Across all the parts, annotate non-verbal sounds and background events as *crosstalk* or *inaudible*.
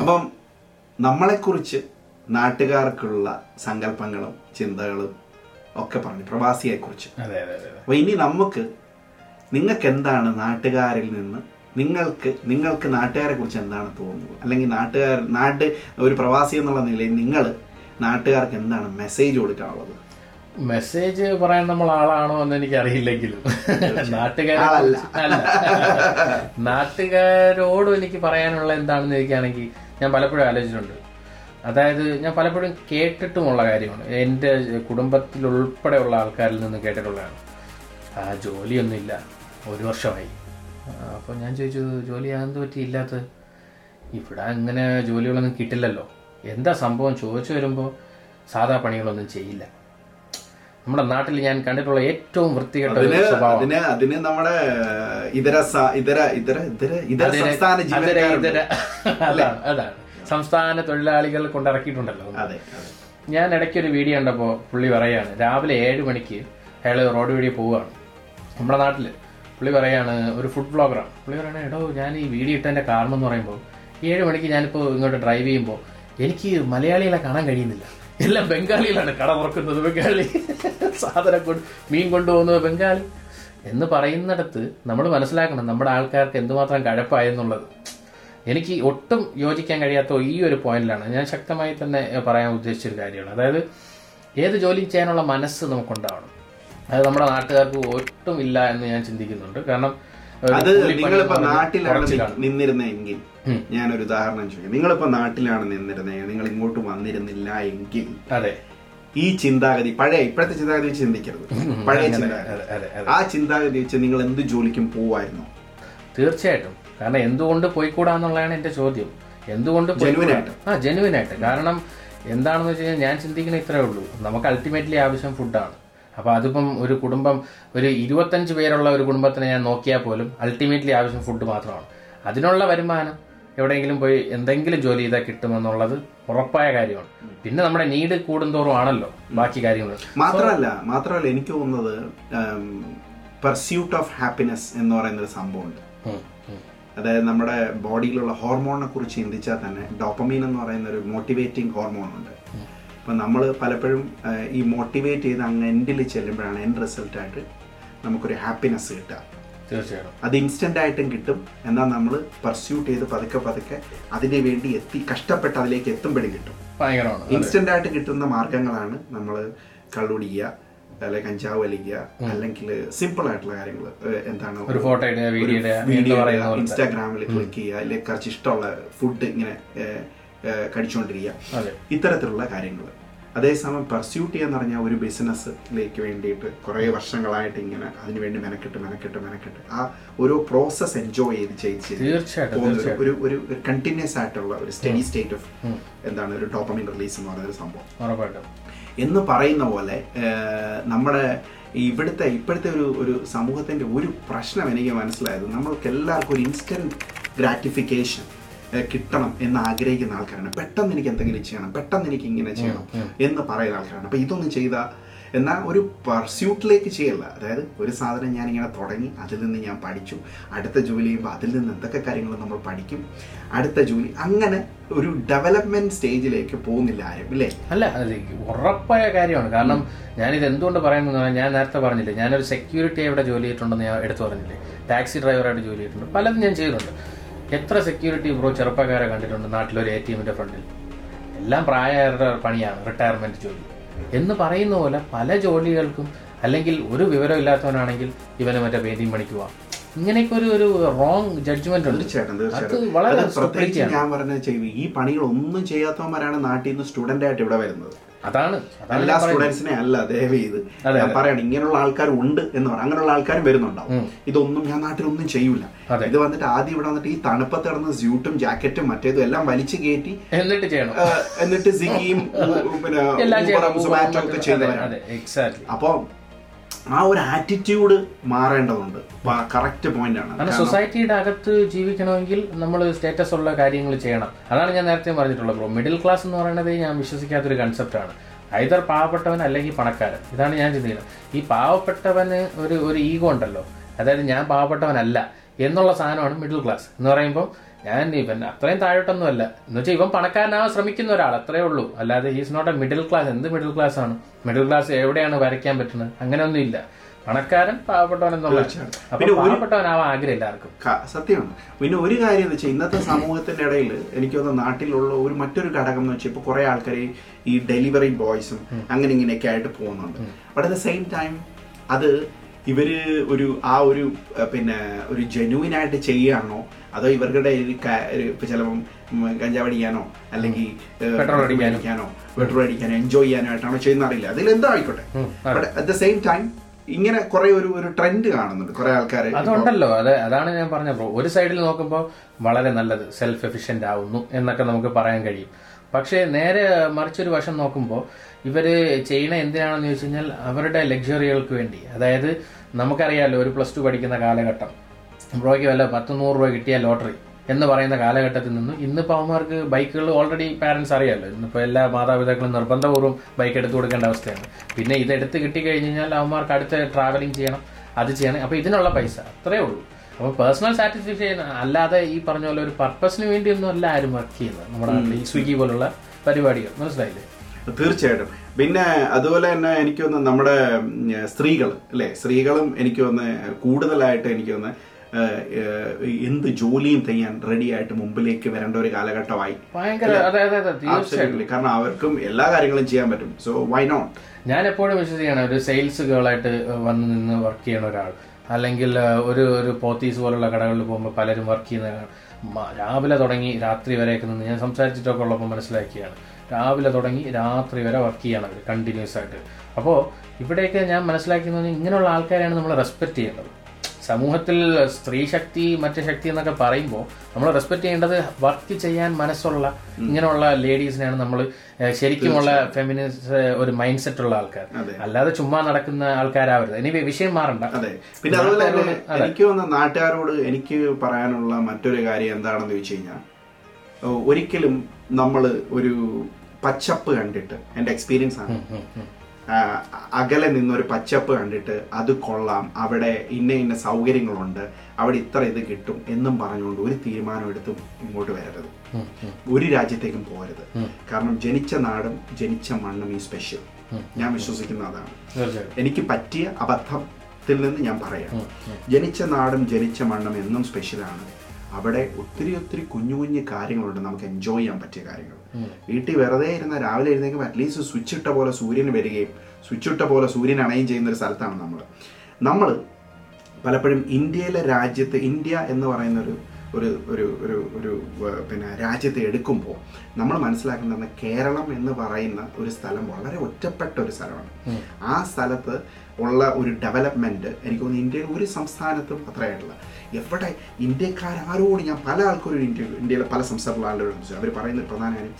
അപ്പം നമ്മളെക്കുറിച്ച് നാട്ടുകാർക്കുള്ള സങ്കല്പങ്ങളും ചിന്തകളും ഒക്കെ പറഞ്ഞു പ്രവാസിയെക്കുറിച്ച്. അപ്പൊ ഇനി നമുക്ക് നിങ്ങൾക്ക് എന്താണ് നാട്ടുകാരിൽ നിന്ന് നിങ്ങൾക്ക് നിങ്ങൾക്ക് നാട്ടുകാരെ കുറിച്ച് എന്താണ് തോന്നുന്നത്? അല്ലെങ്കിൽ നാട്ടുകാർ നാട്ട് ഒരു പ്രവാസി എന്നുള്ള നിലയിൽ നിങ്ങൾ നാട്ടുകാർക്ക് എന്താണ് മെസ്സേജ് കൊടുക്കാനുള്ളത്? മെസ്സേജ് പറയാൻ നമ്മൾ ആളാണോ എന്ന് എനിക്ക് അറിയില്ലെങ്കിലും നാട്ടുകാരല്ല അല്ല. നാട്ടുകാരോടും എനിക്ക് പറയാനുള്ള എന്താണെന്ന് ചോദിക്കുകയാണെങ്കിൽ ഞാൻ പലപ്പോഴും ആലോചിച്ചിട്ടുണ്ട്. അതായത് ഞാൻ പലപ്പോഴും കേട്ടിട്ടുമുള്ള കാര്യമാണ്. എന്റെ കുടുംബത്തിൽ ഉൾപ്പെടെയുള്ള ആൾക്കാരിൽ നിന്ന് കേട്ടിട്ടുള്ളതാണ്. ആ ജോലിയൊന്നുമില്ല. ഒരു വർഷമായി. അപ്പോൾ ഞാൻ ചോദിച്ചു ജോലി എന്ത് പറ്റിയില്ലാത്തത് ഇവിടെ അങ്ങനെ ജോലികളൊന്നും കിട്ടില്ലല്ലോ. എന്താ സംഭവം? ചോദിച്ചു വരുമ്പോൾ സാധാ പണികളൊന്നും ചെയ്യില്ല. നമ്മുടെ നാട്ടിൽ ഞാൻ കണ്ടിട്ടുള്ള ഏറ്റവും വൃത്തികെട്ട ഒരു സ്വഭാവം. അതിന് അതിന് നമ്മുടെ ഇതര സ- ഇതര ഇതര ഇതര ഇതര അതിനെ- സംസ്ഥാന അതിനെ ജീവനക്കാരുണ്ട്. ഇതര- അതാണ് അതാണ്. സംസ്ഥാന തൊഴിലാളികൾ കൊണ്ടിറക്കിയിട്ടുണ്ടല്ലോ. അതെ അതെ. ഞാൻ ഇടയ്ക്ക് ഒരു വീഡിയോ കണ്ടപ്പോൾ പുള്ളി പറയാണ് രാവിലെ ഏഴ് മണിക്ക് അയാൾ റോഡ് വഴി പോവുകയാണ്. നമ്മുടെ നാട്ടിൽ പുള്ളി പറയാണ് ഒരു ഫുഡ് ബ്ലോഗറാണ് പുള്ളി പറയണ എടോ ഞാൻ ഈ വീഡിയോ ഇട്ടതിന്റെ കാരണം എന്ന് പറയുമ്പോൾ ഏഴ് മണിക്ക് ഞാനിപ്പോൾ ഇങ്ങോട്ട് ഡ്രൈവ് ചെയ്യുമ്പോൾ എനിക്ക് മലയാളികളെ കാണാൻ കഴിയുന്നില്ല. എല്ലാം ബംഗാളിയിലാണ് കട തുറക്കുന്നത് ബംഗാളി. സാധനം കൊണ്ട് മീൻ കൊണ്ടുപോകുന്നത് ബംഗാളി. എന്ന് പറയുന്നിടത്ത് നമ്മൾ മനസ്സിലാക്കണം നമ്മുടെ ആൾക്കാർക്ക് എന്തുമാത്രം കഴപ്പായെന്നുള്ളത്. എനിക്ക് ഒട്ടും യോജിക്കാൻ കഴിയാത്ത ഈ ഒരു പോയിന്റിലാണ്. ഞാൻ ശക്തമായി തന്നെ പറയാൻ ഉദ്ദേശിച്ചൊരു കാര്യമാണ്. അതായത് ഏത് ജോലി ചെയ്യാനുള്ള മനസ്സ് നമുക്കുണ്ടാവണം. അത് നമ്മുടെ നാട്ടുകാർക്ക് ഒട്ടും ഇല്ല എന്ന് ഞാൻ ചിന്തിക്കുന്നുണ്ട്. കാരണം അത് നിങ്ങൾ നിങ്ങളിപ്പോ നാട്ടിലാണ്. നിന്നിരുന്നെങ്കിൽ ഞാനൊരു ഉദാഹരണം ചോദിക്കാം. നിങ്ങളിപ്പോ നാട്ടിലാണ് നിന്നിരുന്നത് നിങ്ങൾ ഇങ്ങോട്ട് വന്നിരുന്നില്ല എങ്കിൽ അതെ. ഈ ചിന്താഗതി പഴയ ഇപ്പോഴത്തെ ചിന്താഗതി വെച്ച് ചിന്തിക്കരുത്. പഴയ ചിന്താഗതി. ആ ചിന്താഗതി വെച്ച് നിങ്ങൾ എന്ത് ജോലിക്കും പോവായിരുന്നു? തീർച്ചയായിട്ടും. കാരണം എന്തുകൊണ്ട് പോയിക്കൂടാന്നുള്ളതാണ് എന്റെ ചോദ്യം. എന്തുകൊണ്ട്. ആ ജെനുവിൻ ആയിട്ട്. കാരണം എന്താണെന്ന് വെച്ച് കഴിഞ്ഞാൽ ഞാൻ ചിന്തിക്കുന്ന ഇത്രേ ഉള്ളൂ. നമുക്ക് അൾട്ടിമേറ്റ്ലി ആവശ്യം ഫുഡാണ് അപ്പൊ അതിപ്പം ഒരു കുടുംബം ഒരു ഇരുപത്തഞ്ച് പേരുള്ള ഒരു കുടുംബത്തിനെ ഞാൻ നോക്കിയാൽ പോലും അൾട്ടിമേറ്റ്ലി ആവശ്യം ഫുഡ് മാത്രമാണ്. അതിനുള്ള വരുമാനം എവിടെയെങ്കിലും പോയി എന്തെങ്കിലും ജോലി ചെയ്താൽ കിട്ടുമെന്നുള്ളത് ഉറപ്പായ കാര്യമാണ്. പിന്നെ നമ്മുടെ നീഡ് കൂടുന്തോറും ആണല്ലോ ബാക്കി കാര്യങ്ങൾ മാത്രമല്ല മാത്രമല്ല എനിക്ക് തോന്നുന്നത് പെർസ്യൂട്ട് ഓഫ് ഹാപ്പിനെസ് എന്ന് പറയുന്ന ഒരു സംഭവമുണ്ട്. അതായത് നമ്മുടെ ബോഡിയിലുള്ള ഹോർമോണിനെ കുറിച്ച് ചിന്തിച്ചാൽ തന്നെ ഡോപ്പമീൻ എന്ന് പറയുന്ന ഒരു മോട്ടിവേറ്റിംഗ് ഹോർമോൺ ഉണ്ട്. അപ്പം നമ്മൾ പലപ്പോഴും ഈ മോട്ടിവേറ്റ് ചെയ്ത് അങ്ങ് എൻഡിൽ ചെല്ലുമ്പോഴാണ് എൻഡ് റിസൾട്ടായിട്ട് നമുക്കൊരു ഹാപ്പിനെസ് കിട്ടുക. തീർച്ചയായിട്ടും. അത് ഇൻസ്റ്റന്റ് ആയിട്ടും കിട്ടും. എന്നാൽ നമ്മൾ പെർസ്യൂട്ട് ചെയ്ത് പതുക്കെ പതുക്കെ അതിനു വേണ്ടി എത്തി കഷ്ടപ്പെട്ട് അതിലേക്ക് എത്തുമ്പോഴും കിട്ടും. ഭയങ്കരമാണ്. ഇൻസ്റ്റന്റ് ആയിട്ട് കിട്ടുന്ന മാർഗങ്ങളാണ് നമ്മൾ കള്ളുടിക്കുക അല്ലെങ്കിൽ കഞ്ചാവ് വലിക്കുക അല്ലെങ്കിൽ സിമ്പിൾ ആയിട്ടുള്ള കാര്യങ്ങൾ എന്താണ്? ഒരു ഫോട്ടോ വീഡിയോ ഇൻസ്റ്റാഗ്രാമിൽ ക്ലിക്ക് ചെയ്യുക അല്ലെങ്കിൽ കുറച്ച് ഇഷ്ടമുള്ള ഫുഡ് ഇങ്ങനെ കഴിച്ചുകൊണ്ടിരിക്കുക ഇത്തരത്തിലുള്ള കാര്യങ്ങൾ അതേസമയം പെർസ്യൂട്ട് ചെയ്യാന്ന് പറഞ്ഞാൽ ഒരു ബിസിനസ്സിലേക്ക് വേണ്ടിയിട്ട് കുറേ വർഷങ്ങളായിട്ട് ഇങ്ങനെ അതിന് വേണ്ടി മെനക്കെട്ട് മെനക്കെട്ട് മെനക്കെട്ട്. ആ ഓരോ പ്രോസസ് എൻജോയ് ചെയ്ത് ചെയ്ത് പോകുന്ന ഒരു- ഒരു കണ്ടിന്യൂസ് ആയിട്ടുള്ള ഒരു സ്റ്റഡി സ്റ്റേറ്റ് ഓഫ് എന്താണ് ഒരു ടോപ്പമിൻ റിലീസ് എന്ന് പറയുന്ന ഒരു സംഭവം. എന്ന് പറയുന്ന പോലെ നമ്മുടെ ഇവിടുത്തെ ഇപ്പോഴത്തെ ഒരു ഒരു സമൂഹത്തിന്റെ ഒരു പ്രശ്നം എനിക്ക് മനസ്സിലായത് നമ്മൾക്ക് എല്ലാവർക്കും ഒരു ഇൻസ്റ്റന്റ് ഗ്രാറ്റിഫിക്കേഷൻ കിട്ടണം എന്ന് ആഗ്രഹിക്കുന്ന ആൾക്കാരാണ്. പെട്ടെന്ന് എനിക്ക് എന്തെങ്കിലും ചെയ്യണം പെട്ടെന്ന് എനിക്ക് ഇങ്ങനെ ചെയ്യണം എന്ന് പറയുന്ന ആൾക്കാരാണ്. അപ്പൊ ഇതൊന്നും ചെയ്ത എന്നാൽ ഒരു പർസ്യൂട്ടിലേക്ക് ചെയ്യല്ല. അതായത് ഒരു സാധനം ഞാൻ ഇങ്ങനെ തുടങ്ങി അതിൽ നിന്ന് ഞാൻ പഠിച്ചു. അടുത്ത ജോലി ചെയ്യുമ്പോൾ അതിൽ നിന്ന് എന്തൊക്കെ കാര്യങ്ങൾ നമ്മൾ പഠിക്കും? അടുത്ത ജോലി അങ്ങനെ ഒരു ഡെവലപ്മെന്റ് സ്റ്റേജിലേക്ക് പോകുന്നില്ല ആരും ഇല്ലേ? അല്ല അതെ ഉറപ്പായ കാര്യമാണ്. കാരണം ഞാനിത് എന്തുകൊണ്ട് പറയുന്നത് ഞാൻ നേരത്തെ പറഞ്ഞില്ലേ ഞാനൊരു സെക്യൂരിറ്റി എവിടെ ജോലി ചെയ്തിട്ടുണ്ടെന്ന് ഞാൻ എടുത്തു പറഞ്ഞില്ലേ. ടാക്സി ഡ്രൈവറായിട്ട് ജോലി ചെയ്തിട്ടുണ്ട്. പലതും ഞാൻ ചെയ്തിട്ടുണ്ട്. എത്ര സെക്യൂരിറ്റി ബ്രോ ചെറുപ്പക്കാരെ കണ്ടിട്ടുണ്ട് നാട്ടിലൊരു എ ടി എമ്മിന്റെ ഫ്രണ്ടിൽ? എല്ലാം പ്രായമായവരുടെ പണിയാണ് റിട്ടയർമെന്റ് ജോലി. എന്ന് പറയുന്ന പോലെ പല ജോലികൾക്കും അല്ലെങ്കിൽ ഒരു വിവരം ഇല്ലാത്തവനാണെങ്കിൽ ഇവന് മറ്റേ വേദിയും പണിക്കുക ഇങ്ങനെയൊക്കെ ഒരു ഒരു റോങ് ജഡ്ജ്മെന്റ് ഉണ്ട്. തീർച്ചയായിട്ടും. ഞാൻ പറഞ്ഞ ഈ പണികൾ ഒന്നും ചെയ്യാത്തവന്മാരാണ് നാട്ടിൽ നിന്ന് സ്റ്റുഡന്റ് ആയിട്ട് ഇവിടെ വരുന്നത്. അതാണ് എല്ലാ. സ്റ്റുഡൻസിനെ അല്ല ദയവ് ചെയ്ത്. ഞാൻ പറയണം ഇങ്ങനെയുള്ള ആൾക്കാർ ഉണ്ട് എന്ന് പറയാം അങ്ങനെയുള്ള ആൾക്കാരും വരുന്നുണ്ടാവും. ഇതൊന്നും ഞാൻ നാട്ടിലൊന്നും ചെയ്യൂല. ഇത് വന്നിട്ട് ആദ്യം ഇവിടെ വന്നിട്ട് ഈ തണുപ്പത്ത് കിടന്ന് സ്യൂട്ടും ജാക്കറ്റും മറ്റേതും എല്ലാം വലിച്ചു കയറ്റി എന്നിട്ട് ചെയ്യണം. എന്നിട്ട് സിഗിയും *laughs* പിന്നെ സൊമാറ്റോ ഒക്കെ അപ്പൊ ആ ഒരു ആറ്റിറ്റ്യൂഡ് മാറേണ്ടതുണ്ട്. കറക്റ്റ് പോയിന്റ് ആണ്. സൊസൈറ്റിയുടെ അകത്ത് ജീവിക്കണമെങ്കിൽ നമ്മൾ സ്റ്റേറ്റസ് ഉള്ള കാര്യങ്ങൾ ചെയ്യണം. അതാണ് ഞാൻ നേരത്തെ പറഞ്ഞിട്ടുള്ളത് ബ്രോ മിഡിൽ ക്ലാസ് എന്ന് പറയുന്നത് ഞാൻ വിശ്വസിക്കാത്ത ഒരു കൺസെപ്റ്റ് ആണ്. ഐതർ പാവപ്പെട്ടവൻ അല്ലെങ്കിൽ പണക്കാരൻ. ഇതാണ് ഞാൻ ചിന്തിക്കുന്നത്. ഈ പാവപ്പെട്ടവന് ഒരു ഒരു ഈഗോ ഉണ്ടല്ലോ. അതായത് ഞാൻ പാവപ്പെട്ടവനല്ല എന്നുള്ള സാധനമാണ് മിഡിൽ ക്ലാസ് എന്ന് പറയുമ്പോൾ ഞാൻ ഇവൻ അത്രയും താഴോട്ടൊന്നും അല്ല എന്ന് വെച്ചാൽ ഇവൻ പണക്കാരനാവാൻ ശ്രമിക്കുന്ന ഒരാൾ അത്രേ ഉള്ളൂ. അല്ലാതെ is not a middle class എന്ത് മിഡിൽ ക്ലാസ് ആണ്? മിഡിൽ ക്ലാസ് എവിടെയാണ് വരയ്ക്കാൻ പറ്റുന്നത്? അങ്ങനെയൊന്നും ഇല്ല. പണക്കാരൻ പാവപ്പെട്ടവൻ എന്നുള്ള പാവപ്പെട്ടവനാവാൻ ആഗ്രഹമില്ല ആർക്കും ക- സത്യമാണ്. പിന്നെ ഒരു കാര്യം എന്ന് വെച്ചാൽ ഇന്നത്തെ സമൂഹത്തിന്റെ ഇടയിൽ എനിക്ക് തോന്നുന്നു നാട്ടിലുള്ള ഒരു മറ്റൊരു ഘടകം എന്ന് വെച്ചാൽ ഇപ്പൊ കുറെ ആൾക്കാർ ഈ ഡെലിവറി ബോയ്സും അങ്ങനെ ഇങ്ങനെയൊക്കെ ആയിട്ട് പോകുന്നുണ്ട്. But at the same time അത് ഇവർ ഒരു ആ ഒരു പിന്നെ ഒരു ആയിട്ട് ചെയ്യുകയാണോ അതോ ഇവരുടെ ഇപ്പൊ ചിലപ്പം കഞ്ചാവടിക്കാനോ അല്ലെങ്കിൽ പെട്രോൾ അടിക്കാനോ. പെട്രോൾ അടിക്കാനോ എൻജോയ് ചെയ്യാനോ ആയിട്ടാണോ ചെയ്യുന്ന അറിയില്ല. അതിൽ എന്താ ആയിക്കോട്ടെ. But at the same time ഇങ്ങനെ കുറെ ഒരു ഒരു ട്രെൻഡ് കാണുന്നുണ്ട് കുറെ ആൾക്കാർ അതുണ്ടല്ലോ. അതെ അതാണ് ഞാൻ പറഞ്ഞ ബ്രോ ഒരു സൈഡിൽ നോക്കുമ്പോൾ വളരെ നല്ലത് സെൽഫ് എഫിഷ്യന്റ് ആവുന്നു എന്നൊക്കെ നമുക്ക് പറയാൻ കഴിയും. പക്ഷേ നേരെ മറിച്ചൊരു വശം നോക്കുമ്പോൾ ഇവർ ചെയ്യണ എന്തിനാണെന്ന് ചോദിച്ചു കഴിഞ്ഞാൽ അവരുടെ ലക്ഷറികൾക്ക് വേണ്ടി. അതായത് നമുക്കറിയാലോ ഒരു പ്ലസ് ടു പഠിക്കുന്ന കാലഘട്ടം. ബ്രോയ്ക്ക് വല്ല പത്ത് നൂറ് രൂപ കിട്ടിയ ലോട്ടറി എന്ന് പറയുന്ന കാലഘട്ടത്തിൽ നിന്ന് ഇന്നിപ്പോൾ അവന്മാർക്ക് ബൈക്കുകൾ ഓൾറെഡി പാരൻസ് അറിയാമല്ലോ ഇന്നിപ്പോൾ എല്ലാ മാതാപിതാക്കളും നിർബന്ധപൂർവം ബൈക്ക് എടുത്തു കൊടുക്കേണ്ട അവസ്ഥയാണ്. പിന്നെ ഇതെടുത്ത് കിട്ടിക്കഴിഞ്ഞ് കഴിഞ്ഞാൽ അവന്മാർക്ക് അടുത്ത് ട്രാവലിംഗ് ചെയ്യണം അത് ചെയ്യണം. അപ്പോൾ ഇതിനുള്ള പൈസ അത്രേ ഉള്ളൂ. അപ്പോൾ പേഴ്സണൽ സാറ്റിസ്ഫാക്ഷൻ അല്ലാതെ ഈ പറഞ്ഞ പോലെ ഒരു പർപ്പസിന് വേണ്ടിയൊന്നും അല്ല ആരും വർക്ക് ചെയ്യുന്നത്. നമ്മുടെ നാട്ടിൽ ഈ സ്വിഗ്ഗി പോലുള്ള പരിപാടികൾ. മനസ്സിലായില്ലേ? തീർച്ചയായിട്ടും. പിന്നെ അതുപോലെ തന്നെ എനിക്ക് തോന്നുന്നു നമ്മുടെ സ്ത്രീകൾ അല്ലേ? സ്ത്രീകളും എനിക്ക് തോന്നുന്നു കൂടുതലായിട്ട് എനിക്ക് തോന്നുന്നു എന്ത് ജോലിയും ചെയ്യാൻ റെഡി ആയിട്ട് മുമ്പിലേക്ക് വരേണ്ട ഒരു കാലഘട്ടമായി. കാരണം അവർക്കും എല്ലാ കാര്യങ്ങളും ചെയ്യാൻ പറ്റും. സോ വൈ നോട്ട് ഞാൻ എപ്പോഴും വിശ്വസിക്കുകയാണ് ഒരു സെയിൽസ് ഗേളായിട്ട് വന്ന് നിന്ന് വർക്ക് ചെയ്യുന്ന ഒരാൾ. അല്ലെങ്കിൽ ഒരു ഒരു പോത്തീസ് പോലുള്ള കടകളിൽ പോകുമ്പോൾ പലരും വർക്ക് ചെയ്യുന്ന രാവിലെ തുടങ്ങി രാത്രി വരെയൊക്കെ നിന്ന് ഞാൻ സംസാരിച്ചിട്ടൊക്കെ ഉള്ളപ്പോൾ മനസ്സിലാക്കിയാണ് രാവിലെ തുടങ്ങി രാത്രി വരെ വർക്ക് ചെയ്യണം അവർ കണ്ടിന്യൂസ് ആയിട്ട്. അപ്പോൾ ഇവിടെയൊക്കെ ഞാൻ മനസ്സിലാക്കുന്നത് ഇങ്ങനെയുള്ള ആൾക്കാരെയാണ് നമ്മൾ റെസ്പെക്ട് ചെയ്യേണ്ടത്. സമൂഹത്തിൽ സ്ത്രീ ശക്തി മറ്റു ശക്തി എന്നൊക്കെ പറയുമ്പോൾ നമ്മൾ റെസ്പെക്ട് ചെയ്യേണ്ടത് വർക്ക് ചെയ്യാൻ മനസ്സുള്ള ഇങ്ങനെയുള്ള ലേഡീസിനെയാണ് നമ്മൾ ശരിക്കുമുള്ള ഫെമിനിസ്റ്റ് ഒരു മൈൻഡ് സെറ്റ് ഉള്ള ആൾക്കാർ അല്ലാതെ ചുമ്മാ നടക്കുന്ന ആൾക്കാരാവരുത്. ഇനി വിഷയം മാറണ്ട. അതെ. പിന്നെ അതുപോലെ തന്നെ എനിക്ക് വന്ന നാട്ടുകാരോട് എനിക്ക് പറയാനുള്ള മറ്റൊരു കാര്യം എന്താണെന്ന് ചോദിച്ചു കഴിഞ്ഞാൽ ഒരിക്കലും നമ്മൾ ഒരു പച്ചപ്പ് കണ്ടിട്ട് എന്റെ എക്സ്പീരിയൻസ് ആണ്. അകലെ നിന്നൊരു പച്ചപ്പ് കണ്ടിട്ട് അത് കൊള്ളാം അവിടെ ഇന്ന ഇന്ന സൗകര്യങ്ങളുണ്ട് അവിടെ ഇത്ര ഇത് കിട്ടും എന്നും പറഞ്ഞുകൊണ്ട് ഒരു തീരുമാനം എടുത്തും ഇങ്ങോട്ട് വരരുത്. ഒരു രാജ്യത്തേക്കും പോരുത് കാരണം ജനിച്ച നാടും ജനിച്ച മണ്ണും ഈ സ്പെഷ്യൽ ഞാൻ വിശ്വസിക്കുന്ന അതാണ്. എനിക്ക് പറ്റിയ അബദ്ധത്തിൽ നിന്ന് ഞാൻ പറയാം. ജനിച്ച നാടും ജനിച്ച മണ്ണും എന്നും സ്പെഷ്യലാണ് അവിടെ ഒത്തിരി ഒത്തിരി കുഞ്ഞു കുഞ്ഞു കാര്യങ്ങളുണ്ട്. നമുക്ക് എൻജോയ് ചെയ്യാൻ പറ്റിയ കാര്യങ്ങൾ. വീട്ടിൽ വെറുതെ ഇരുന്ന രാവിലെ എഴുന്നേക്കുമ്പോൾ അറ്റ്ലീസ്റ്റ് സ്വിച്ച് ഇട്ട പോലെ സൂര്യൻ വരികയും സ്വിച്ച് ഇട്ട പോലെ സൂര്യൻ അണയും ചെയ്യുന്ന ഒരു സ്ഥലത്താണ് നമ്മൾ നമ്മൾ പലപ്പോഴും ഇന്ത്യയിലെ രാജ്യത്ത് ഇന്ത്യ എന്ന് പറയുന്ന ഒരു ഒരു ഒരു ഒരു ഒരു പിന്നെ രാജ്യത്തെ എടുക്കുമ്പോൾ നമ്മൾ മനസ്സിലാക്കേണ്ടത് കേരളം എന്ന് പറയുന്ന ഒരു സ്ഥലം വളരെ ഒറ്റപ്പെട്ട ഒരു സ്ഥലമാണ്. ആ സ്ഥലത്ത് ഉള്ള ഒരു ഡെവലപ്മെന്റ് എനിക്ക് തോന്നുന്നു ഇന്ത്യയിൽ ഒരു സംസ്ഥാനത്തും അത്രയായിട്ടുള്ള. എവിടെ ഇന്ത്യക്കാരോട് ഞാൻ പല ആൾക്കാരും ഇന്ത്യ ഇന്ത്യയിലെ പല സംസ്ഥാനത്തുള്ള ആളുകളോട് ചോദിച്ചു. അവർ പറയുന്ന പ്രധാന കാര്യം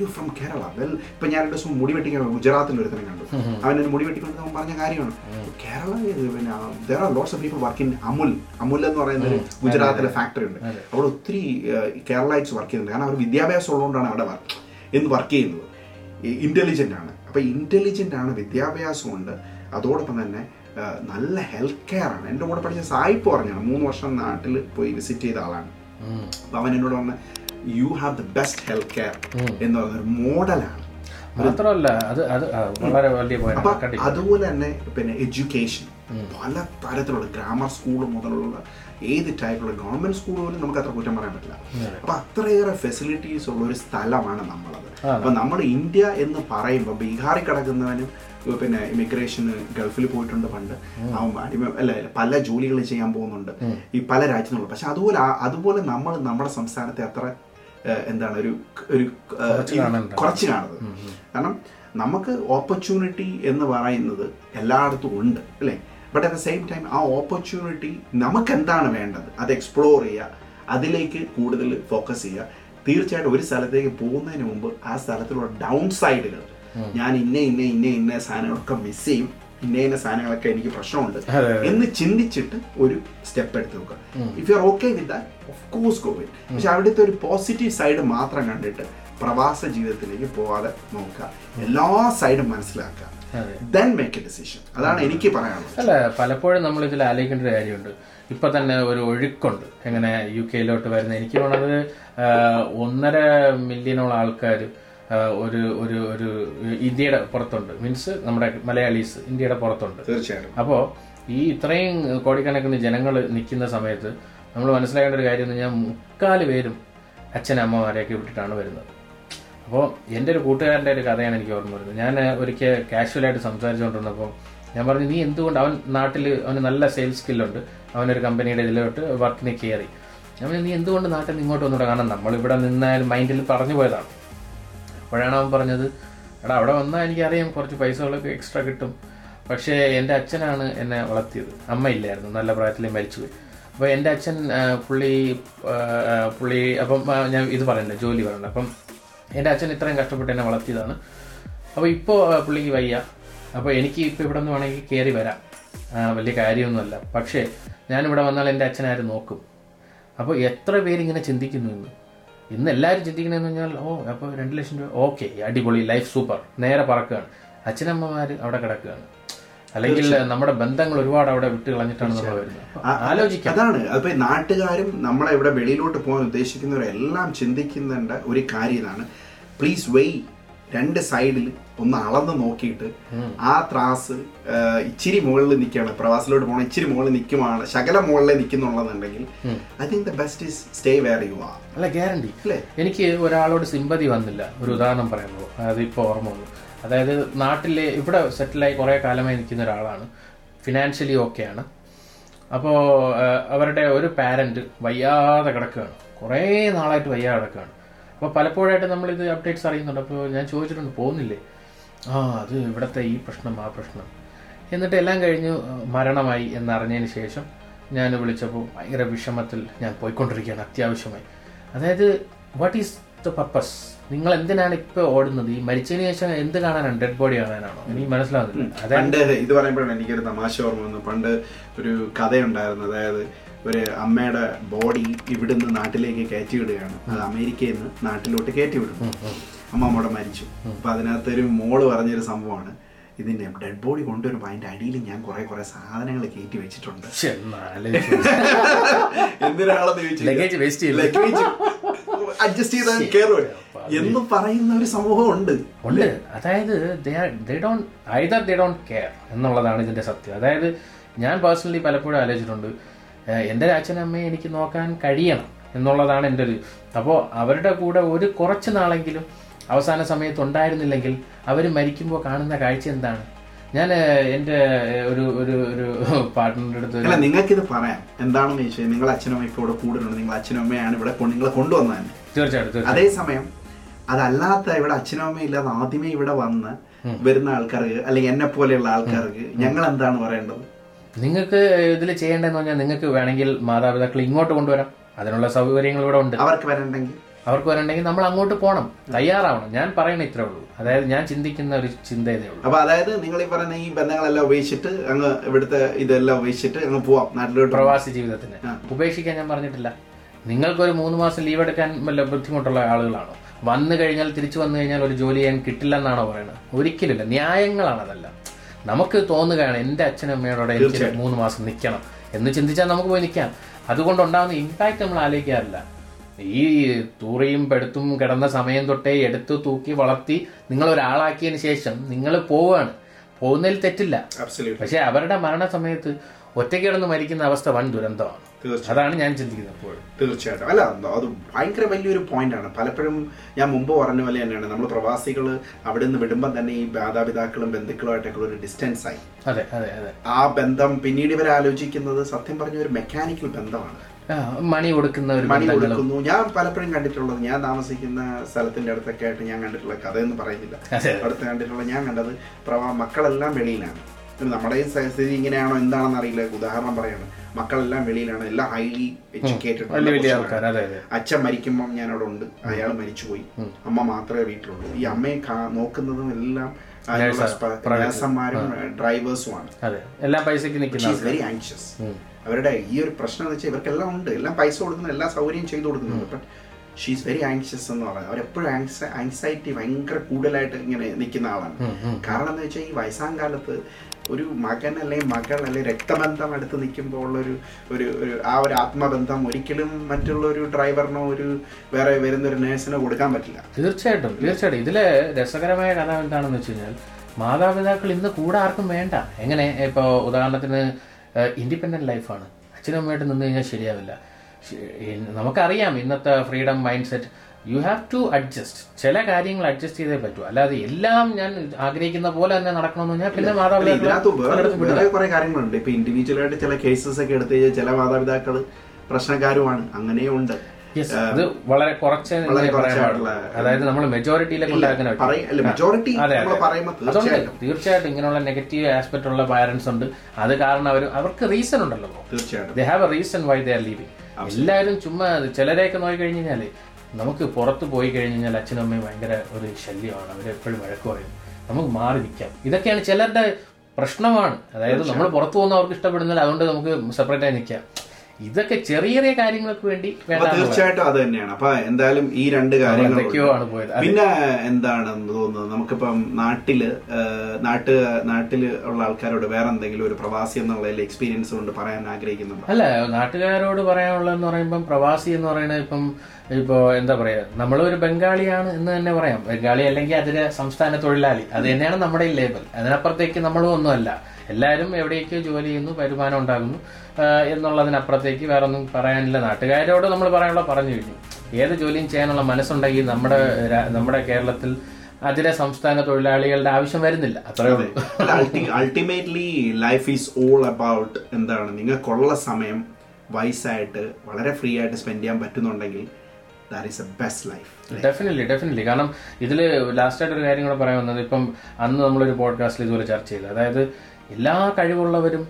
യു ഫ്രം കേരള വെൽ ഇപ്പൊ ഞാൻ രണ്ട് ദിവസം മുടി വെട്ടിക്കാൻ ഗുജറാത്തിൽ ഒരുത്തനെ കണ്ടു. അവൻ എന്നെ മുടി വെട്ടിക്കൊണ്ട് അവൻ പറഞ്ഞ കാര്യമാണ്. കേരള പിന്നെ there are lots of people work in Amul Amul എന്ന് പറയുന്ന ഒരു ഗുജറാത്തിലെ ഫാക്ടറി ഉണ്ട്. അവിടെ ഒത്തിരി കേരളൈറ്റ്സ് വർക്ക് ചെയ്യുന്നുണ്ട്. കാരണം അവർ വിദ്യാഭ്യാസം ഉള്ളതുകൊണ്ടാണ് അവിടെ വർക്ക് എന്ന് വർക്ക് ചെയ്യുന്നത്. ഇന്റലിജന്റ് ആണ്. അപ്പൊ ഇന്റലിജന്റ് ആണ് വിദ്യാഭ്യാസമുണ്ട് അതോടൊപ്പം തന്നെ നല്ല ഹെൽത്ത് കെയർ ആണ്. എന്റെ കൂടെ പഠിച്ച സായിപ്പ് പറഞ്ഞാണ് മൂന്ന് വർഷം നാട്ടിൽ പോയി വിസിറ്റ് ചെയ്ത ആളാണ്. അപ്പൊ അവൻ എന്നോട് പറഞ്ഞ you have the best health care എന്ന് പറഞ്ഞൊരു മോഡലാണ്. മാത്രമല്ല അത് അത് വളരെ വലിയ അതുപോലെ തന്നെ പിന്നെ എഡ്യൂക്കേഷൻ പല തരത്തിലുള്ള ഗ്രാമർ സ്കൂൾ മുതലുള്ള ഏത് ടൈപ്പുള്ള ഗവൺമെന്റ് സ്കൂൾ പോലും നമുക്ക് അത്ര കുറ്റം പറയാൻ പറ്റില്ല. അപ്പൊ അത്രയേറെ ഫെസിലിറ്റീസ് ഉള്ള ഒരു സ്ഥലമാണ് നമ്മളത്. അപ്പൊ നമ്മൾ ഇന്ത്യ എന്ന് പറയുമ്പോൾ ബീഹാറിൽ കിടക്കുന്നവനും പിന്നെ ഇമിഗ്രേഷന് ഗൾഫിൽ പോയിട്ടുണ്ട് പണ്ട്. അവൻ അടിമ അല്ല പല ജോലികൾ ചെയ്യാൻ പോകുന്നുണ്ട്. ഈ പല രാജ്യങ്ങളുള്ള പക്ഷെ അതുപോലെ അതുപോലെ നമ്മൾ നമ്മുടെ സംസ്ഥാനത്തെ അത്ര എന്താണ് ഒരു ഒരു കുറച്ച് കാണുന്നത് കാരണം നമുക്ക് ഓപ്പർച്യൂണിറ്റി എന്ന് പറയുന്നത് എല്ലായിടത്തും ഉണ്ട് അല്ലേ? But at the same time ആ ഓപ്പർച്യൂണിറ്റി നമുക്ക് എന്താണ് വേണ്ടത്? അത് എക്സ്പ്ലോർ ചെയ്യുക അതിലേക്ക് കൂടുതൽ ഫോക്കസ് ചെയ്യുക. തീർച്ചയായിട്ടും ഒരു സ്ഥലത്തേക്ക് പോകുന്നതിന് മുമ്പ് ആ സ്ഥലത്തിലുള്ള ഡൗൺ സൈഡുകൾ ഞാൻ ഇന്ന ഇന്ന ഇന്ന ഇന്ന സാധനങ്ങളൊക്കെ മിസ് ചെയ്യും. ഇന്ന ഇന്ന സാധനങ്ങളൊക്കെ എനിക്ക് പ്രശ്നമുണ്ട്. എന്ന് ചിന്തിച്ചിട്ട് ഒരു സ്റ്റെപ്പ് എടുത്ത് നോക്കുക if you are okay with that of course go പക്ഷെ അവിടുത്തെ ഒരു പോസിറ്റീവ് സൈഡ് മാത്രം കണ്ടിട്ട് പ്രവാസ ജീവിതത്തിലേക്ക് പോവാതെ നോക്കുക. എല്ലാ സൈഡും മനസ്സിലാക്കുക. ദെൻ മേക്ക് എ ഡിസിഷൻ അതാണ് എനിക്ക് പറയാനുള്ളത്. അല്ല പലപ്പോഴും നമ്മൾ ഇതിൽ ആലോചിക്കേണ്ട ഒരു കാര്യമുണ്ട്. ഇപ്പൊ തന്നെ ഒരു ഒഴുക്കുണ്ട്. എങ്ങനെ യു കെയിലോട്ട് വരുന്ന എനിക്ക് തോന്നുന്നത് ഒന്നര മില്യണോളം ആൾക്കാർ ഒരു ഒരു ഒരു ഇന്ത്യയുടെ പുറത്തുണ്ട്. മീൻസ് നമ്മുടെ മലയാളീസ് ഇന്ത്യയുടെ പുറത്തുണ്ട്. തീർച്ചയായിട്ടും. അപ്പോ ഈ ഇത്രയും കോടിക്കണക്കിന് ജനങ്ങൾ നിൽക്കുന്ന സമയത്ത് നമ്മൾ മനസ്സിലാക്കേണ്ട ഒരു കാര്യം എന്ന് പറഞ്ഞാൽ മുക്കാൽ പേരും അച്ഛനമ്മമാരെയൊക്കെ വിട്ടിട്ടാണ് വരുന്നത്. അപ്പോൾ എന്റെ ഒരു കൂട്ടുകാരന്റെ ഒരു കഥയാണ് എനിക്ക് ഓർമ്മ വരുന്നത്. ഞാൻ ഒരിക്കൽ കാഷ്വലായിട്ട് സംസാരിച്ചുകൊണ്ടിരുന്നപ്പോൾ ഞാൻ പറഞ്ഞു നീ എന്തുകൊണ്ട് അവൻ നാട്ടിൽ അവന് നല്ല സെയിൽസ് സ്കില്ലുണ്ട് അവനൊരു കമ്പനിയുടെ ഇതിലോട്ട് വർക്കിന് കയറി. ഞാൻ നീ എന്തുകൊണ്ട് നാട്ടിൽ നിന്ന് ഇങ്ങോട്ട് വന്നിട്ട് കാരണം നമ്മളിവിടെ നിന്നാൽ മൈൻഡിൽ പറഞ്ഞു പോയതാണ്. അപ്പോഴാണ് അവൻ പറഞ്ഞത് എടാ അവിടെ വന്നാൽ എനിക്കറിയാം കുറച്ച് പൈസകളൊക്കെ എക്സ്ട്രാ കിട്ടും. പക്ഷേ എന്റെ അച്ഛനാണ് എന്നെ വളർത്തിയത്. അമ്മ ഇല്ലായിരുന്നു നല്ല പ്രായത്തിൽ മരിച്ചുപോയി അപ്പോൾ എന്റെ അച്ഛൻ പുള്ളി പുള്ളി അപ്പം ഞാൻ ഇത് പറയണ്ട ജോലി പറയണ്ട. അപ്പം എന്റെ അച്ഛൻ ഇത്രയും കഷ്ടപ്പെട്ട് എന്നെ വളർത്തിയതാണ്. അപ്പോൾ ഇപ്പോൾ പുള്ളിക്ക് വയ്യ. അപ്പോൾ എനിക്ക് ഇപ്പോൾ ഇവിടെ നിന്ന് വേണമെങ്കിൽ കയറി വരാം. വലിയ കാര്യമൊന്നുമല്ല. പക്ഷേ ഞാനിവിടെ വന്നാൽ എന്റെ അച്ഛനാരും നോക്കും? അപ്പോൾ എത്ര പേരിങ്ങനെ ചിന്തിക്കുന്നു ഇന്ന്? ഇന്ന് എല്ലാവരും ചിന്തിക്കണമെന്ന് പറഞ്ഞാൽ ഓ അപ്പോൾ രണ്ട് ലക്ഷം രൂപ ഓക്കെ അടിപൊളി ലൈഫ് സൂപ്പർ നേരെ പറക്കുകയാണ്. അച്ഛനമ്മമാർ അവിടെ കിടക്കുകയാണ്. അല്ലെങ്കിൽ നമ്മുടെ ബന്ധങ്ങൾ ഒരുപാട് അവിടെ വിട്ട് കളഞ്ഞിട്ടാണ് നമ്മൾ വരുന്നത്. ആലോചിക്കാം. അതാണ്. അപ്പൊ നാട്ടുകാരും നമ്മളെ ഇവിടെ വെളിയിലോട്ട് പോകാൻ ഉദ്ദേശിക്കുന്നവരെല്ലാം ചിന്തിക്കുന്നുണ്ട് ഒരു കാര്യം ഇതാണ്. പ്ലീസ് വെയ് രണ്ട് സൈഡിൽ ഒന്ന് അളന്ന് നോക്കിയിട്ട് ആ ത്രാസ് ഇച്ചിരി മുകളിൽ നിൽക്കുകയാണ്. പ്രവാസിലോട്ട് പോകണം ഇച്ചിരി മുകളിൽ നിൽക്കുമാണ് ശകല മുകളിൽ നിൽക്കുന്നുള്ളതുണ്ടെങ്കിൽ I think the best is stay where you are അല്ല ഗ്യാരണ്ടി അല്ലേ? എനിക്ക് ഒരാളോട് സിമ്പതി വന്നില്ല. ഒരു ഉദാഹരണം പറയുമ്പോൾ. അത് ഇപ്പോൾ ഓർമ്മ വന്നു. അതായത് നാട്ടിലെ ഇവിടെ സെറ്റിലായി കുറേ കാലമായി നിൽക്കുന്ന ഒരാളാണ്. ഫിനാൻഷ്യലി ഓക്കെയാണ് അപ്പോൾ അവരുടെ ഒരു പാരന്റ് വയ്യാതെ കിടക്കുകയാണ്. കുറേ നാളായിട്ട് വയ്യാതെ കിടക്കുകയാണ്. അപ്പോൾ പലപ്പോഴായിട്ട് നമ്മളിത് അപ്ഡേറ്റ്സ് അറിയുന്നുണ്ട്. അപ്പോൾ ഞാൻ ചോദിച്ചിട്ടുണ്ട് പോകുന്നില്ലേ? ആ അത് ഇവിടുത്തെ ഈ പ്രശ്നം ആ പ്രശ്നം. എന്നിട്ട് എല്ലാം കഴിഞ്ഞു മരണമായി എന്നറിഞ്ഞതിന് ശേഷം ഞാൻ വിളിച്ചപ്പോൾ ഭയങ്കര വിഷമത്തിൽ ഞാൻ പോയിക്കൊണ്ടിരിക്കുകയാണ് അത്യാവശ്യമായി. അതായത് വാട്ട് ഈസ് ദ പർപ്പസ് നിങ്ങൾ എന്തിനാണ് ഇപ്പൊ ഓടുന്നത്? ഈ മരിച്ചതിന് ശേഷം എന്ത് കാണാനാണ്? ഡെഡ് ബോഡി കാണാനാണോ? എനിക്ക് മനസ്സിലാവുന്നില്ല. പണ്ട് ഇത് പറയുമ്പോഴാണ് എനിക്കൊരു തമാശ ഓർമ്മ വന്നു പണ്ട് ഒരു കഥയുണ്ടായിരുന്നു. അതായത് ഒരു അമ്മയുടെ ബോഡി ഇവിടുന്ന് നാട്ടിലേക്ക് കയറ്റി വിടുകയാണ് അത് അമേരിക്കയിൽ നിന്ന് നാട്ടിലോട്ട് കയറ്റി വിടും അമ്മ അമ്മയുടെ മരിച്ചു. അപ്പൊ അതിനകത്തൊരു മോൾ പറഞ്ഞൊരു സംഭവമാണ്. ഇതിന്റെ ഡെഡ് ബോഡി കൊണ്ടുവരുമ്പോൾ അതിന്റെ അടിയിൽ ഞാൻ കുറെ കുറെ സാധനങ്ങൾ കയറ്റി വെച്ചിട്ടുണ്ട്. *laughs* എന്തിനാണെന്ന് ചോദിച്ചു. ലഗേജ് അഡ്ജസ്റ്റ് ചെയ്താൽ കയറുക എന്ന് പറയുന്ന ഒരു സമൂഹം ഉണ്ട്. ഉണ്ട്. അതായത് ഐദർ ദേ ഡോണ്ട് കെയർ എന്നുള്ളതാണ് ഇതിന്റെ സത്യം. അതായത് ഞാൻ പേഴ്സണലി പലപ്പോഴും ആലോചിച്ചിട്ടുണ്ട്. എന്റെ അച്ഛനും അമ്മയും എനിക്ക് നോക്കാൻ കഴിയണം എന്നുള്ളതാണ് എന്റെ ഒരു അപ്പോൾ അവരുടെ കൂടെ ഒരു കുറച്ച് നാളെങ്കിലും അവസാന സമയത്ത് ഉണ്ടായിരുന്നില്ലെങ്കിൽ അവർ മരിക്കുമ്പോൾ കാണുന്ന കാഴ്ച എന്താണ്? ഞാൻ എന്റെ ഒരു ഒരു ഒരു പാർട്ട്ണറുടെ അടുത്ത് അല്ല നിങ്ങൾക്കിത് പറയാം. എന്താണെന്ന് ചോദിച്ചാൽ നിങ്ങൾ അച്ഛനും ഇപ്പോൾ ഇവിടെ കൂടുതലുണ്ട് നിങ്ങൾ അച്ഛനും അമ്മയാണ് ഇവിടെ നിങ്ങളെ കൊണ്ടുവന്നത് തന്നെ. തീർച്ചയായിട്ടും തീർച്ചയായിട്ടും. അതേസമയം അതല്ലാത്ത ഇവിടെ അച്ഛനും അമ്മയും ഇല്ലാതെ ആദ്യമേ ഇവിടെ വന്ന് വരുന്ന ആൾക്കാർക്ക് അല്ലെങ്കിൽ എന്നെ പോലെയുള്ള ആൾക്കാർക്ക് ഞങ്ങൾ എന്താണ് പറയേണ്ടത്? നിങ്ങൾക്ക് ഇതിൽ ചെയ്യേണ്ടതെന്ന് പറഞ്ഞാൽ നിങ്ങൾക്ക് വേണമെങ്കിൽ മാതാപിതാക്കൾ ഇങ്ങോട്ട് കൊണ്ടുവരാം. അതിനുള്ള സൗകര്യങ്ങൾ ഇവിടെ ഉണ്ട്. അവർക്ക് വരണ്ടെങ്കിൽ. അവർക്ക് വരണ്ടെങ്കിൽ നമ്മൾ അങ്ങോട്ട് പോകണം തയ്യാറാവണം. ഞാൻ പറയണ ഇത്രേ ഉള്ളൂ. അതായത് ഞാൻ ചിന്തിക്കുന്ന ഒരു ചിന്ത ഇതേ ഉള്ളൂ. അപ്പൊ അതായത് നിങ്ങൾ ഈ പറയുന്ന ഈ ബന്ധങ്ങളെല്ലാം ഉപേക്ഷിച്ചിട്ട് അങ്ങ് ഇവിടുത്തെ ഇതെല്ലാം ഉപേക്ഷിച്ചിട്ട് അങ്ങ് പോവാം. നാട്ടിലോട്ട്. പ്രവാസി ജീവിതത്തിന്. ഉപേക്ഷിക്കാൻ ഞാൻ പറഞ്ഞിട്ടില്ല. നിങ്ങൾക്കൊരു മൂന്ന് മാസം ലീവ് എടുക്കാൻ വല്ല ബുദ്ധിമുട്ടുള്ള ആളുകളാണോ? വന്നു കഴിഞ്ഞാൽ തിരിച്ചു വന്നു കഴിഞ്ഞാൽ ഒരു ജോലി ചെയ്യാൻ കിട്ടില്ല എന്നാണോ പറയുന്നത്? ഒരിക്കലില്ല ന്യായങ്ങളാണ് അതല്ല നമുക്ക് തോന്നുകയാണ് എന്റെ അച്ഛനും അമ്മയോടെ എനിക്ക് മൂന്ന് മാസം നിൽക്കണം എന്ന് ചിന്തിച്ചാൽ നമുക്ക് പോയി നിൽക്കാം. അതുകൊണ്ട് ഉണ്ടാകുന്ന ഇമ്പാക്റ്റ് നമ്മൾ ആലോചിക്കാറില്ല. ഈ തൂറിയും പെടുത്തും കിടന്ന സമയം തൊട്ടേ എടുത്തു തൂക്കി വളർത്തി നിങ്ങൾ ഒരാളാക്കിയതിന് ശേഷം നിങ്ങൾ പോവുകയാണ്. പോകുന്നതിൽ തെറ്റില്ല. പക്ഷെ അവരുടെ മരണ സമയത്ത് ഒറ്റയ്ക്ക് കിടന്ന് മരിക്കുന്ന അവസ്ഥ വൻ ദുരന്തമാണ്. അതാണ് ഞാൻ ചിന്തിക്കുന്നത് അപ്പോൾ തീർച്ചയായിട്ടും. അല്ല അത് ഭയങ്കര വലിയൊരു പോയിന്റാണ് പലപ്പോഴും ഞാൻ മുമ്പ് പറഞ്ഞ പോലെ തന്നെയാണ്. നമ്മൾ പ്രവാസികൾ അവിടെ നിന്ന് വിടുമ്പോൾ തന്നെ ഈ മാതാപിതാക്കളും ബന്ധുക്കളുമായിട്ടൊക്കെ ഒരു ഡിസ്റ്റൻസ് ആയി. അതെ അതെ അതെ. ആ ബന്ധം പിന്നീട് ഇവർ ആലോചിക്കുന്നത് സത്യം പറഞ്ഞ ഒരു മെക്കാനിക്കൽ ബന്ധമാണ്. മണി കൊടുക്കുന്ന ഒരു മണി കൊടുക്കുന്നു. ഞാൻ പലപ്പോഴും കണ്ടിട്ടുള്ളത് ഞാൻ താമസിക്കുന്ന സ്ഥലത്തിന്റെ അടുത്തൊക്കെ ആയിട്ട് ഞാൻ കണ്ടിട്ടുള്ള കഥയൊന്നും പറയുന്നില്ല. അതെ. അടുത്ത് കണ്ടിട്ടുള്ള ഞാൻ കണ്ടത് പ്രവാ മക്കളെല്ലാം വെളിയിലാണ്. നമ്മുടെ ഈ സ്ഥിതി ഇങ്ങനെയാണോ എന്താണെന്ന് അറിയില്ല. ഉദാഹരണം പറയാണ്. മക്കളെല്ലാം വെളിയിലാണ്. എല്ലാം ഹൈലി എഡ്യൂക്കേറ്റഡ് അച്ഛൻ മരിക്കുമ്പം ഞാൻ അവിടെ ഉണ്ട് അയാൾ മരിച്ചുപോയി. അമ്മ മാത്രമേ വീട്ടിലുള്ളൂ. ഈ അമ്മയെ നോക്കുന്നതും എല്ലാം ഡ്രൈവേഴ്സുമാണ്. എല്ലാ പൈസക്ക് വെരി ആങ്ഷ്യസ് അവരുടെ ഈ ഒരു പ്രശ്നം എന്ന് വെച്ചാൽ ഇവർക്കെല്ലാം ഉണ്ട്. എല്ലാം പൈസ കൊടുക്കുന്നു എല്ലാ സൗകര്യം ചെയ്തു കൊടുക്കുന്നുണ്ട്. ബട്ട് ഷീസ് വെരി ആങ്ഷ്യസ് എന്ന് പറയുന്നത് അവരെപ്പോഴും ആങ്സൈറ്റി ഭയങ്കര കൂടുതലായിട്ട് ഇങ്ങനെ നിൽക്കുന്ന ആളാണ്. കാരണം എന്ന് വെച്ചാൽ ഈ വയസ്സാം കാലത്ത് ഒരു മകൻ അല്ലെങ്കിൽ മകൾ അല്ലെങ്കിൽ രക്തബന്ധം അടുത്ത് നിൽക്കുമ്പോൾ ഉള്ളൊരു ഒരു ഒരു ആ ഒരു ആത്മബന്ധം ഒരിക്കലും മറ്റുള്ള ഒരു ഡ്രൈവറിനോ ഒരു വേറെ വരുന്ന ഒരു നേഴ്സിനോ കൊടുക്കാൻ പറ്റില്ല. തീർച്ചയായിട്ടും തീർച്ചയായിട്ടും. ഇതിലെ രസകരമായ കഥ എന്താണെന്ന് വെച്ച് കഴിഞ്ഞാൽ മാതാപിതാക്കൾ ഇന്ന് കൂടെ ആർക്കും വേണ്ട. എങ്ങനെ? ഇപ്പോൾ ഉദാഹരണത്തിന് ഇൻഡിപെൻഡന്റ് ലൈഫാണ് അച്ഛനും അമ്മയായിട്ട് നിന്ന് കഴിഞ്ഞാൽ ശരിയാവില്ല. നമുക്കറിയാം ഇന്നത്തെ freedom mindset you have to adjust ചില കാര്യങ്ങൾ അഡ്ജസ്റ്റ് ചെയ്തേ പറ്റൂ. അല്ലാതെ എല്ലാം ഞാൻ ആഗ്രഹിക്കുന്ന പോലെ തന്നെ നടക്കണമെന്ന് പറഞ്ഞാൽ പിന്നെ മാതാപിതാക്കൾ കുറെ കാര്യങ്ങളുണ്ട്. ഇപ്പൊ ഇൻഡിവിജ്വൽ ആയിട്ട് ചില കേസസ് ഒക്കെ എടുത്തു കഴിഞ്ഞാൽ ചില മാതാപിതാക്കൾ പ്രശ്നക്കാരുമാണ്. അങ്ങനെയുണ്ട് അത് വളരെ കുറച്ച് അതായത് നമ്മൾ മെജോറിറ്റിയിലെ കൊണ്ടാക്കാൻ പറയ- അല്ല, majority അതെ, പറയുമ്പോൾ അതുകൊണ്ട് തീർച്ചയായിട്ടും. ഇങ്ങനെയുള്ള നെഗറ്റീവ് ആസ്പെക്ട് ഉള്ള പാരന്റ്സ് ഉണ്ട്. അത് കാരണം അവർ അവർക്ക് റീസൺ ഉണ്ടല്ലോ. തീർച്ചയായിട്ടും. They have a reason why they are leaving എല്ലാവരും ചുമ്മാ ചിലരെയൊക്കെ നോക്കി കഴിഞ്ഞ് കഴിഞ്ഞാൽ നമുക്ക് പുറത്ത് പോയി കഴിഞ്ഞ് കഴിഞ്ഞാൽ അച്ഛനും അമ്മയും ഭയങ്കര ഒരു ശല്യമാണ്. അവരെപ്പോഴും വഴക്ക് പറയും. നമുക്ക് മാറി നിൽക്കാം ഇതൊക്കെയാണ് ചിലരുടെ പ്രശ്നമാണ്. അതായത് നമ്മൾ പുറത്തു പോകുന്ന അവർക്ക് ഇഷ്ടപ്പെടുന്നില്ല. അതുകൊണ്ട് നമുക്ക് സെപ്പറേറ്റ് ആയി നിൽക്കാം ഇതൊക്കെ ചെറിയ ചെറിയ കാര്യങ്ങൾക്ക് വേണ്ടി തീർച്ചയായിട്ടും അത് തന്നെയാണ്. അപ്പൊ എന്തായാലും ഈ രണ്ട് കാര്യങ്ങൾ പിന്നെ എന്താണെന്ന് തോന്നുന്നത്? നമുക്കിപ്പം നാട്ടിൽ നാട്ട് നാട്ടിൽ ഉള്ള ആൾക്കാരോട് വേറെ എന്തെങ്കിലും ഒരു പ്രവാസി എന്നുള്ള എക്സ്പീരിയൻസ് കൊണ്ട് പറയാൻ ആഗ്രഹിക്കുന്നുണ്ട്? അല്ല നാട്ടുകാരോട് പറയാനുള്ളതെന്ന് പറയുമ്പം പ്രവാസി എന്ന് പറയുന്നത് ഇപ്പം ഇപ്പോ എന്താ പറയാ നമ്മളൊരു ബംഗാളിയാണ് എന്ന് തന്നെ പറയാം. ബംഗാളി അല്ലെങ്കിൽ അതിലെ സംസ്ഥാന തൊഴിലാളി. അത് തന്നെയാണ് നമ്മുടെ ഈ ലേബൽ അതിനപ്പുറത്തേക്ക് നമ്മളും ഒന്നുമല്ല. എല്ലാവരും എവിടേക്ക് ജോലി ചെയ്യുന്നു വരുമാനം ഉണ്ടാകുന്നു എന്നുള്ളതിനപ്പുറത്തേക്ക് വേറെ ഒന്നും പറയാനില്ല. നാട്ടുകാരോട് നമ്മൾ പറയാനുള്ള പറഞ്ഞു കഴിഞ്ഞു. ഏത് ജോലിയും ചെയ്യാനുള്ള മനസ്സുണ്ടെങ്കിൽ നമ്മുടെ നമ്മുടെ കേരളത്തിൽ അതിലെ സംസ്ഥാന തൊഴിലാളികളുടെ ആവശ്യം വരുന്നില്ല. അത്രേ ഉള്ളൂ. Ultimately life is all about എന്താണ്? നിങ്ങൾക്കുള്ള സമയം വയസ്സായിട്ട് വളരെ ഫ്രീ ആയിട്ട് സ്പെൻഡ് ചെയ്യാൻ പറ്റുന്നുണ്ടെങ്കിൽ that is a best life definitely definitely കാരണം ഇതിൽ ലാസ്റ്റായിട്ട് ഒരു കാര്യം കൂടെ പറയാൻ വന്നത്. ഇപ്പം അന്ന് നമ്മളൊരു പോഡ്കാസ്റ്റിൽ ഇതുപോലെ ചർച്ച ചെയ്തു. അതായത് എല്ലാ കഴിവുള്ളവരും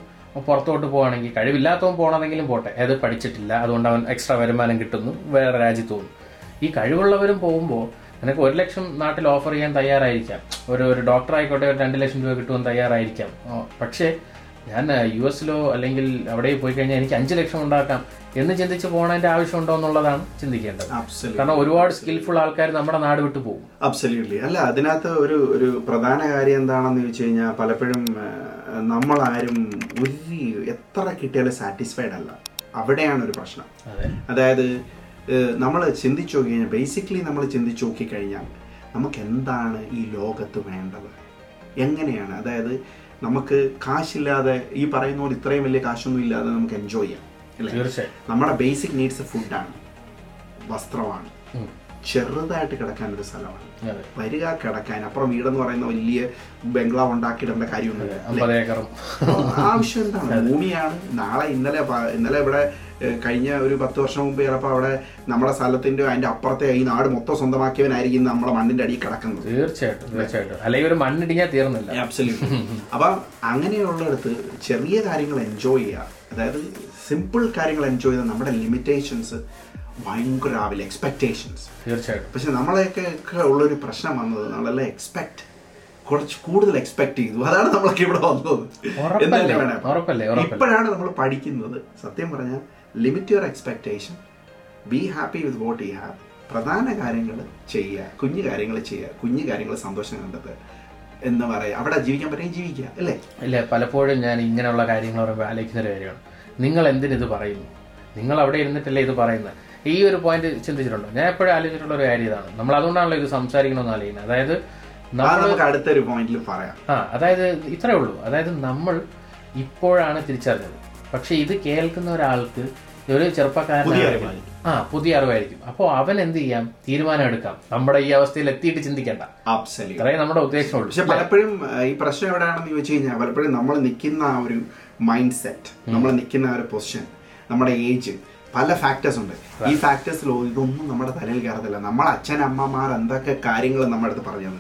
പുറത്തോട്ട് പോകുകയാണെങ്കിൽ കഴിവില്ലാത്തവൻ പോകണമെങ്കിലും പോട്ടെ. അത് പഠിച്ചിട്ടില്ല അതുകൊണ്ട് അവൻ എക്സ്ട്രാ വരുമാനം കിട്ടുന്നു വേറെ രാജ്യത്ത് പോകുന്നു. ഈ കഴിവുള്ളവരും പോകുമ്പോൾ നിനക്ക് ഒരു ലക്ഷം നാട്ടിൽ ഓഫർ ചെയ്യാൻ തയ്യാറായിരിക്കാം. ഒരു ഒരു ഡോക്ടർ ആയിക്കോട്ടെ ഒരു രണ്ട് ലക്ഷം രൂപ കിട്ടുമെന്ന് തയ്യാറായിരിക്കാം. പക്ഷേ ഞാൻ യു എസിലോ അല്ലെങ്കിൽ അവിടെ പോയി കഴിഞ്ഞാൽ എനിക്ക് അഞ്ച് ലക്ഷം ഉണ്ടാക്കാം എന്ന് ചിന്തിച്ച് പോകണതിന്റെ ആവശ്യമുണ്ടോ എന്നുള്ളതാണ് ചിന്തിക്കേണ്ടത്. കാരണം ഒരുപാട് സ്കിൽഫുൾ ആൾക്കാർ നമ്മുടെ നാട് വിട്ടു പോകും. അബ്സല്യൂട്ട്ലി അല്ല അതിനകത്ത് ഒരു ഒരു പ്രധാന കാര്യം എന്താണെന്ന് ചോദിച്ചു കഴിഞ്ഞാൽ പലപ്പോഴും നമ്മളാരും ഒരു എത്ര കിട്ടിയാലും സാറ്റിസ്ഫൈഡ് അല്ല. അവിടെയാണ് ഒരു പ്രശ്നം. അതായത് നമ്മൾ ചിന്തിച്ചു നോക്കി കഴിഞ്ഞാൽ ബേസിക്കലി നമ്മൾ ചിന്തിച്ചു നോക്കിക്കഴിഞ്ഞാൽ നമുക്ക് എന്താണ് ഈ ലോകത്ത് വേണ്ടത്? എങ്ങനെയാണ്? അതായത് നമുക്ക് കാശില്ലാതെ ഈ പറയുന്ന പോലെ ഇത്രയും വലിയ കാശൊന്നും ഇല്ലാതെ നമുക്ക് എൻജോയ് ചെയ്യാം. അല്ലേ? നമ്മുടെ ബേസിക് നീഡ്സ് ഫുഡാണ് വസ്ത്രമാണ്. ചെറുതായിട്ട് കിടക്കാൻ ഒരു സ്ഥലമാണ് വരിക കിടക്കാൻ. അപ്പുറം വീടെന്ന് പറയുന്ന വലിയ ബംഗ്ലാവ് ഉണ്ടാക്കിയിടേണ്ട കാര്യമൊന്നുമില്ല ആവശ്യം എന്താണ്? ഭൂമിയാണ്. നാളെ ഇന്നലെ ഇന്നലെ ഇവിടെ കഴിഞ്ഞ ഒരു പത്ത് വർഷം മുമ്പ് ചിലപ്പോൾ അവിടെ നമ്മുടെ സ്ഥലത്തിന്റെ അതിന്റെ അപ്പുറത്തെ ഈ നാട് മൊത്തം സ്വന്തമാക്കിയവനായിരിക്കും നമ്മുടെ മണ്ണിന്റെ അടിയിൽ കിടക്കുന്നത്. തീർച്ചയായിട്ടും തീർച്ചയായിട്ടും. അല്ലെങ്കിൽ ഒരു മണ്ണിടിഞ്ഞാൽ തീർന്നില്ല. ആബ്സല്യൂട്ട്ലി അപ്പം അങ്ങനെയുള്ളിടത്ത് ചെറിയ കാര്യങ്ങൾ എൻജോയ് ചെയ്യുക. അതായത് സിമ്പിൾ കാര്യങ്ങൾ എൻജോയ് ചെയ്യുന്നത് നമ്മുടെ ലിമിറ്റേഷൻസ് ഭയങ്കര ആവില്ല എക്സ്പെക്ടേഷൻസ് തീർച്ചയായിട്ടും. പക്ഷെ നമ്മളെയൊക്കെ ഉള്ളൊരു പ്രശ്നം വന്നത് നമ്മളെല്ലാം എക്സ്പെക്ട് കുറച്ച് കൂടുതൽ എക്സ്പെക്ട് ചെയ്തു. അതാണ് നമ്മളൊക്കെ ഇവിടെ വന്നത്? ഇപ്പോഴാണ് നമ്മൾ പഠിക്കുന്നത്. സത്യം പറഞ്ഞാൽ limit your expectation be happy with what you have പ്രധാന കാര്യങ്ങൾ ചെയ്യുക കുഞ്ഞു കാര്യങ്ങൾ ചെയ്യുക കുഞ്ഞു കാര്യങ്ങൾ സന്തോഷം കണ്ടെത്തുക എന്ന് പറയാം അവിടെ ജീവിക്കാൻ പറ്റും ജീവിക്കുക അല്ലേ? ഇല്ല? പലപ്പോഴും ഞാൻ ഇങ്ങനെയുള്ള കാര്യങ്ങൾ പറയുമ്പോൾ ആലോചിക്കുന്ന ഒരു കാര്യമാണ്. നിങ്ങൾ എന്തിനിത് പറയുന്നു? നിങ്ങൾ അവിടെ ഇരുന്നിട്ടല്ലേ ഇത് പറയുന്നത്? ഈ ഒരു പോയിന്റ് ചിന്തിച്ചിട്ടുണ്ടോ? ഞാൻ എപ്പോഴും ആലോചിച്ചിട്ടുള്ള ഒരു കാര്യം ഇതാണ്. നമ്മൾ അതുകൊണ്ടാണല്ലോ ഇത് സംസാരിക്കണമെന്ന് ആലോചിക്കുന്നത്. അതായത് നമുക്ക് അടുത്തൊരു പോയിന്റിൽ പറയാം. ആ അതായത് ഇത്രേ ഉള്ളൂ. അതായത് നമ്മൾ ഇപ്പോഴാണ് തിരിച്ചറിഞ്ഞത്. പക്ഷെ ഇത് കേൾക്കുന്ന ഒരാൾക്ക് ഒരു ചെറുപ്പക്കാരൻ. ആ പുതിയ അറിവായിരിക്കും. അപ്പോൾ അവൻ എന്ത് ചെയ്യാം? തീരുമാനം എടുക്കാം നമ്മുടെ ഈ അവസ്ഥയിൽ എത്തിയിട്ട് ചിന്തിക്കണ്ട. ഇത്രയും നമ്മുടെ ഉദ്ദേശമുള്ളൂ. പക്ഷെ പലപ്പോഴും ഈ പ്രശ്നം എവിടെയാണെന്ന് ചോദിച്ചു കഴിഞ്ഞാൽ പലപ്പോഴും നമ്മൾ നിൽക്കുന്ന ആ ഒരു മൈൻഡ് സെറ്റ് നമ്മൾ നിൽക്കുന്ന ആ ഒരു പൊസിഷൻ നമ്മുടെ ഏജ് പല ഫാക്ടേഴ്സ് ഉണ്ട്. ഈ ഫാക്ടേഴ്സിൽ ഇതൊന്നും നമ്മുടെ തലയിൽ കയറത്തില്ല. നമ്മളെ അച്ഛൻ അമ്മമാർ എന്തൊക്കെ കാര്യങ്ങൾ നമ്മുടെ അടുത്ത് പറഞ്ഞു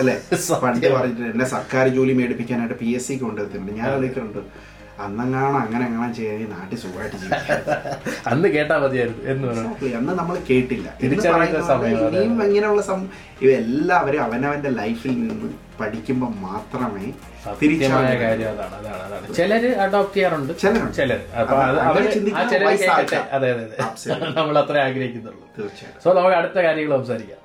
അല്ലേ. പണ്ട് പറഞ്ഞിട്ട് എന്നെ സർക്കാർ ജോലി മേടിപ്പിക്കാനായിട്ട് പി എസ് സിക്ക് കൊണ്ടുവരുന്നുണ്ട് ഞാൻ ആലോചിക്കുന്നുണ്ട്. അന്നങ്ങാണം അങ്ങനെ അങ്ങനെ ചെയ്യാൻ നാട്ടിൽ സുഖമായിട്ട് ജീവിക്കാം *laughs* അന്ന് കേട്ടാ മതിയായിരുന്നു എന്ന് പറഞ്ഞു അന്ന് നമ്മൾ കേട്ടില്ല. ഇനിയും ഇങ്ങനെയുള്ള സം ഇവെല്ലാവരും അവനവന്റെ ലൈഫിൽ നിന്ന് പഠിക്കുമ്പോൾ മാത്രമേ കാര്യം അതാണ് അതാണ് അതാണ്. ചിലര് അഡോപ്റ്റ് ചെയ്യാറുണ്ട്. Absolutely. *laughs* നമ്മൾ അത്ര ആഗ്രഹിക്കുന്നുള്ളൂ. തീർച്ചയായിട്ടും. സോ നമുക്ക് അടുത്ത കാര്യങ്ങൾ സംസാരിക്കാം.